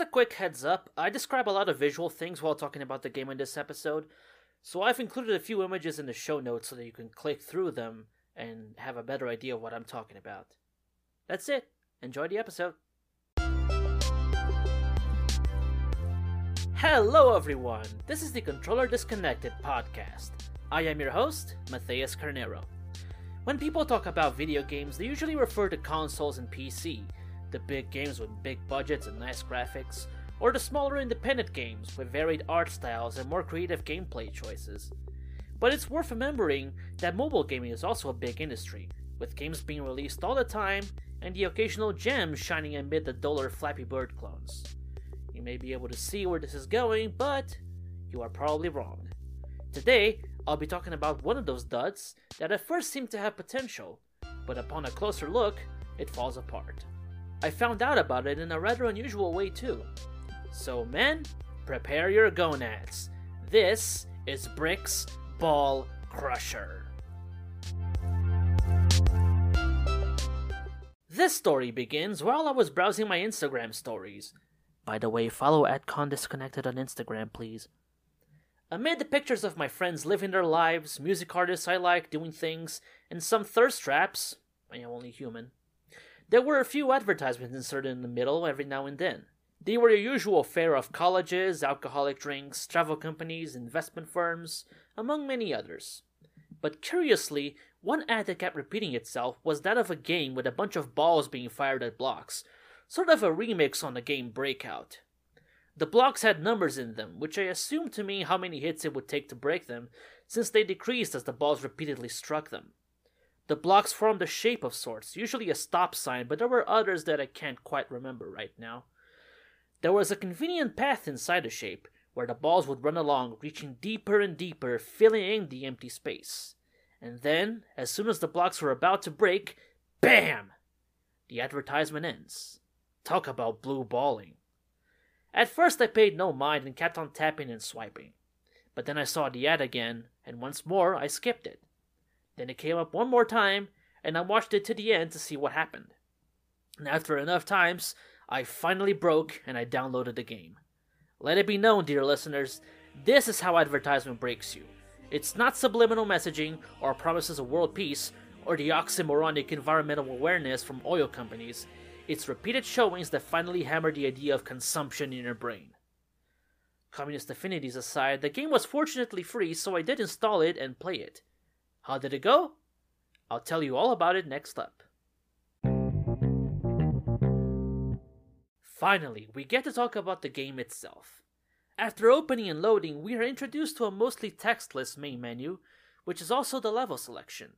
A quick heads up I describe a lot of visual things while talking about the game in this episode, so I've included a few images in the show notes so that you can click through them and have a better idea of what I'm talking about. That's it. Enjoy the episode. Hello, everyone. This is the Controller Disconnected podcast. I am your host, Matthias Carnero. When people talk about video games, they usually refer to consoles and PC, the big games with big budgets and nice graphics, or the smaller independent games with varied art styles and more creative gameplay choices. But it's worth remembering that mobile gaming is also a big industry, with games being released all the time and the occasional gem shining amid the duller Flappy Bird clones. You may be able to see where this is going, but you are probably wrong. Today, I'll be talking about one of those duds that at first seemed to have potential, but upon a closer look, it falls apart. I found out about it in a rather unusual way too. So, men, prepare your gonads. This is Bricks Ball Crusher. This story begins while I was browsing my Instagram stories. By the way, follow at ConDisconnected on Instagram, please. Amid the pictures of my friends living their lives, music artists I like doing things, and some thirst traps, I am only human, there were a few advertisements inserted in the middle every now and then. They were your usual fare of colleges, alcoholic drinks, travel companies, investment firms, among many others. But curiously, one ad that kept repeating itself was that of a game with a bunch of balls being fired at blocks, sort of a remix on the game Breakout. The blocks had numbers in them, which I assumed to mean how many hits it would take to break them, since they decreased as the balls repeatedly struck them. The blocks formed a shape of sorts, usually a stop sign, but there were others that I can't quite remember right now. There was a convenient path inside the shape, where the balls would run along, reaching deeper and deeper, filling in the empty space. And then, as soon as the blocks were about to break, BAM! The advertisement ends. Talk about blue balling. At first I paid no mind and kept on tapping and swiping. But then I saw the ad again, and once more I skipped it. Then it came up one more time, and I watched it to the end to see what happened. And after enough times, I finally broke and I downloaded the game. Let it be known, dear listeners, this is how advertisement breaks you. It's not subliminal messaging or promises of world peace or the oxymoronic environmental awareness from oil companies. It's repeated showings that finally hammer the idea of consumption in your brain. Communist affinities aside, the game was fortunately free, so I did install it and play it. How did it go? I'll tell you all about it next up. Finally, we get to talk about the game itself. After opening and loading, we are introduced to a mostly textless main menu, which is also the level selection.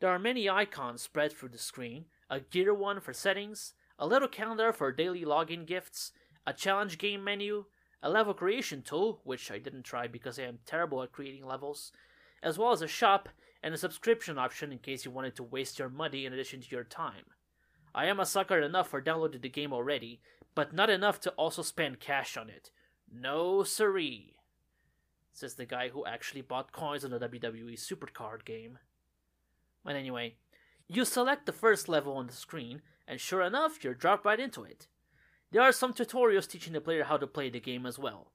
There are many icons spread through the screen a gear one for settings, a little calendar for daily login gifts, a challenge game menu, a level creation tool, which I didn't try because I am terrible at creating levels, as well as a shop and a subscription option in case you wanted to waste your money in addition to your time. I am a sucker enough for downloading the game already, but not enough to also spend cash on it. No siree, says the guy who actually bought coins on the WWE Supercard game. But anyway, you select the first level on the screen, and sure enough, you're dropped right into it. There are some tutorials teaching the player how to play the game as well.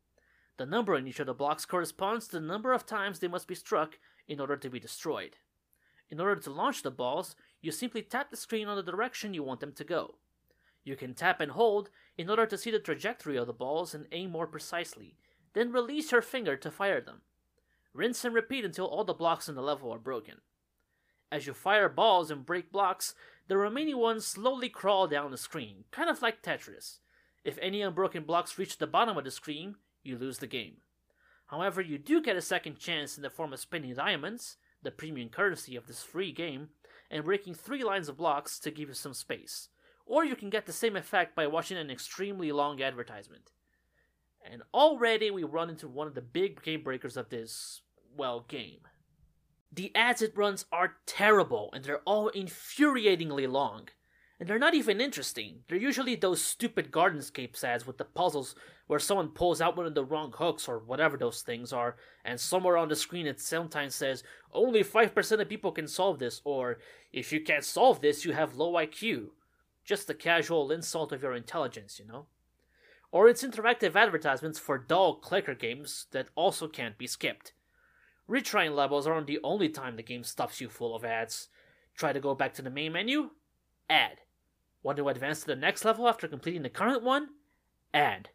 The number in each of the blocks corresponds to the number of times they must be struck in order to be destroyed. In order to launch the balls, you simply tap the screen on the direction you want them to go. You can tap and hold in order to see the trajectory of the balls and aim more precisely, then release your finger to fire them. Rinse and repeat until all the blocks in the level are broken. As you fire balls and break blocks, the remaining ones slowly crawl down the screen, kind of like Tetris. If any unbroken blocks reach the bottom of the screen, you lose the game. However, you do get a second chance in the form of spinning diamonds, the premium currency of this free game, and breaking three lines of blocks to give you some space. Or you can get the same effect by watching an extremely long advertisement. And already we run into one of the big game breakers of this, well, game. The ads it runs are terrible, and they're all infuriatingly long. And they're not even interesting. They're usually those stupid Gardenscapes ads with the puzzles where someone pulls out one of the wrong hooks or whatever those things are, and somewhere on the screen it sometimes says, only 5% of people can solve this, or if you can't solve this, you have low IQ. Just the casual insult of your intelligence, you know? or its interactive advertisements for dull clicker games that also can't be skipped. Retrying levels aren't the only time the game stuffs you full of ads. Try to go back to the main menu? Ad. Want to advance to the next level after completing the current one? Ad.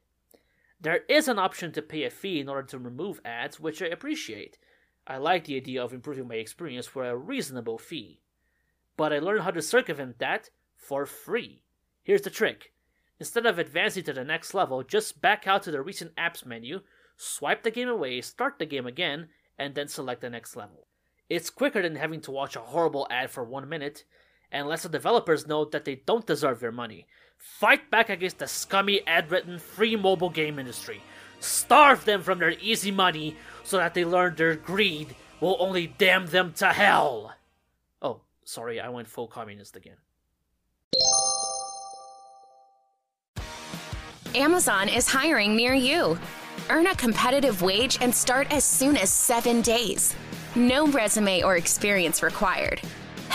There is an option to pay a fee in order to remove ads, which I appreciate. I like the idea of improving my experience for a reasonable fee. But I learned how to circumvent that for free. Here's the trick. Instead of advancing to the next level, just back out to the recent apps menu, swipe the game away, start the game again, and then select the next level. It's quicker than having to watch a horrible ad for one minute, and lets the developers know that they don't deserve your money. Fight back against the scummy ad written free mobile game industry. Starve them from their easy money so that they learn their greed will only damn them to hell. Oh, sorry, I went full communist again. Amazon is hiring near you. Earn a competitive wage and start as soon as seven days. No resume or experience required.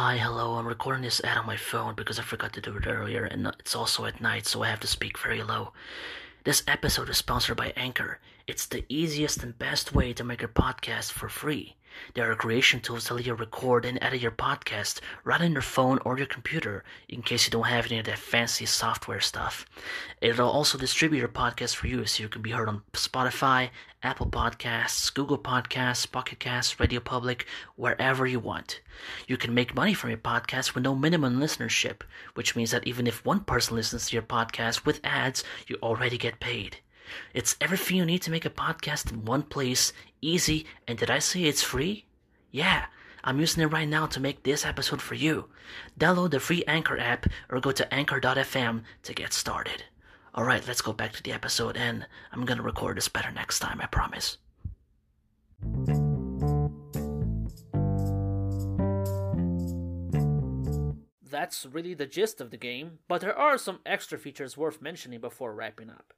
Hi, hello. I'm recording this ad on my phone because I forgot to do it earlier, and it's also at night, so I have to speak very low. This episode is sponsored by Anchor. It's the easiest and best way to make your podcast for free. There are creation tools that let you record and edit your podcast right on your phone or your computer in case you don't have any of that fancy software stuff. It'll also distribute your podcast for you so you can be heard on Spotify, Apple Podcasts, Google Podcasts, Pocket Casts, Radio Public, wherever you want. You can make money from your podcast with no minimum listenership, which means that even if one person listens to your podcast with ads, you already get paid. It's everything you need to make a podcast in one place, easy, and did I say it's free? Yeah, I'm using it right now to make this episode for you. Download the free Anchor app or go to anchor.fm to get started. Alright, let's go back to the episode, and I'm gonna record this better next time, I promise. That's really the gist of the game, but there are some extra features worth mentioning before wrapping up.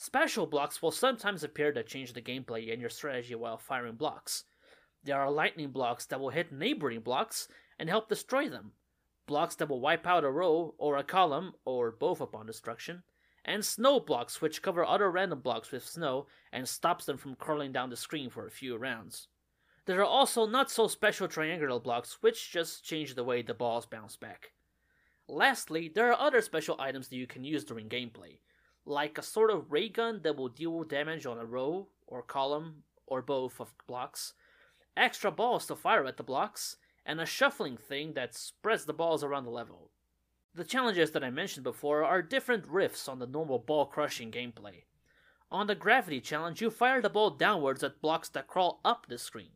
Special blocks will sometimes appear to change the gameplay and your strategy while firing blocks. There are lightning blocks that will hit neighboring blocks and help destroy them, blocks that will wipe out a row or a column, or both upon destruction, and snow blocks which cover other random blocks with snow and stops them from crawling down the screen for a few rounds. There are also not so special triangular blocks which just change the way the balls bounce back. Lastly, there are other special items that you can use during gameplay, like a sort of ray gun that will deal damage on a row or column or both of blocks, extra balls to fire at the blocks, and a shuffling thing that spreads the balls around the level. The challenges that I mentioned before are different riffs on the normal ball crushing gameplay. On the gravity challenge, you fire the ball downwards at blocks that crawl up the screen.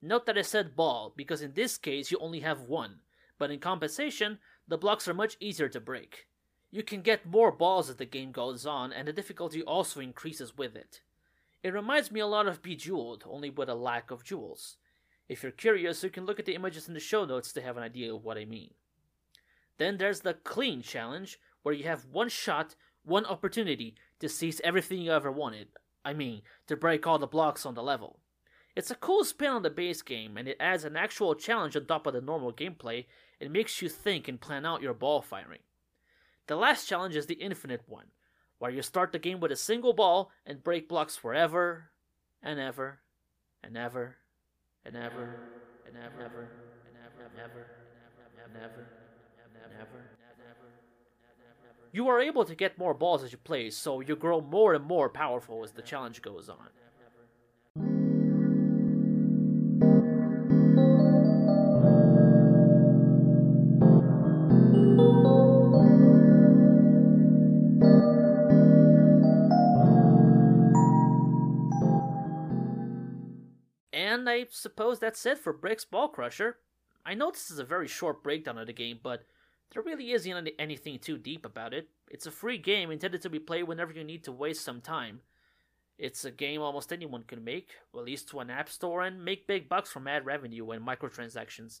Note that I said ball because in this case you only have one, but in compensation, the blocks are much easier to break. You can get more balls as the game goes on, and the difficulty also increases with it. It reminds me a lot of Bejeweled, only with a lack of jewels. If you're curious, you can look at the images in the show notes to have an idea of what I mean. Then there's the Clean Challenge, where you have one shot, one opportunity to seize everything you ever wanted. I mean, to break all the blocks on the level. It's a cool spin on the base game, and it adds an actual challenge on top of the normal gameplay and makes you think and plan out your ball firing. The last challenge is the infinite one, where you start the game with a single ball and break blocks forever and ever and ever and ever and ever and ever and ever and ever and ever and ever. You are able to get more balls as you play, so you grow more and more powerful as the challenge goes on. I suppose that's it for Bricks Ball Crusher. I know this is a very short breakdown of the game, but there really isn't anything too deep about it. It's a free game intended to be played whenever you need to waste some time. It's a game almost anyone can make, release to an app store, and make big bucks from ad revenue and microtransactions.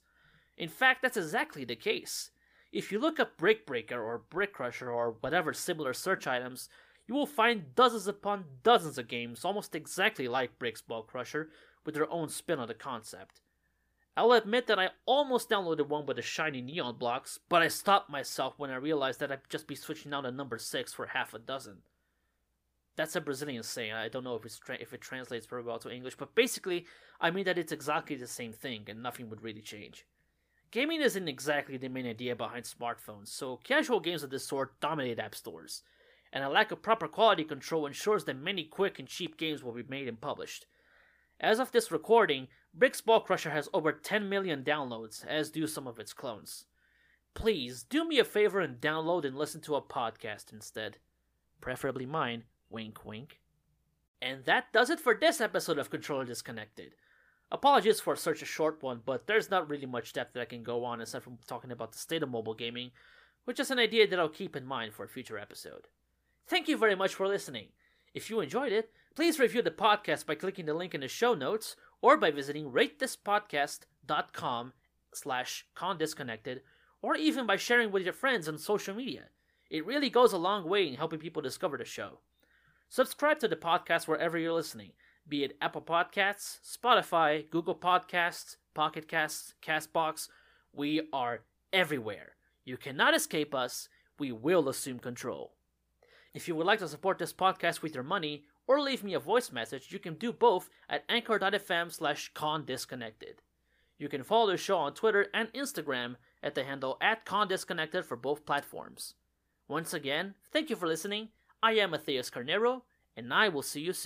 In fact, that's exactly the case. If you look up Brick Breaker or Brick Crusher or whatever similar search items, you will find dozens upon dozens of games almost exactly like Bricks Ball Crusher with their own spin on the concept. I'll admit that I almost downloaded one with the shiny neon blocks, but I stopped myself when I realized that I'd just be switching out a number 6 for half a dozen. That's a Brazilian saying. I don't know if, tra- if it translates very well to English, but basically, I mean that it's exactly the same thing and nothing would really change. Gaming isn't exactly the main idea behind smartphones, so casual games of this sort dominate app stores, and a lack of proper quality control ensures that many quick and cheap games will be made and published. As of this recording, Bricks Ball Crusher has over 10 million downloads, as do some of its clones. Please do me a favor and download and listen to a podcast instead. Preferably mine, wink wink. And that does it for this episode of Controller Disconnected. Apologies for such a short one, but there's not really much depth that I can go on aside from talking about the state of mobile gaming, which is an idea that I'll keep in mind for a future episode. Thank you very much for listening. If you enjoyed it, Please review the podcast by clicking the link in the show notes or by visiting ratethispodcast.com slash condisconnected or even by sharing with your friends on social media. It really goes a long way in helping people discover the show. Subscribe to the podcast wherever you're listening, be it Apple Podcasts, Spotify, Google Podcasts, Pocket Casts, Castbox. We are everywhere. You cannot escape us. We will assume control. If you would like to support this podcast with your money, or leave me a voice message, you can do both at anchor.fm slash condisconnected. You can follow the show on Twitter and Instagram at the handle at condisconnected for both platforms. Once again, thank you for listening. I am Matthias Carnero, and I will see you soon.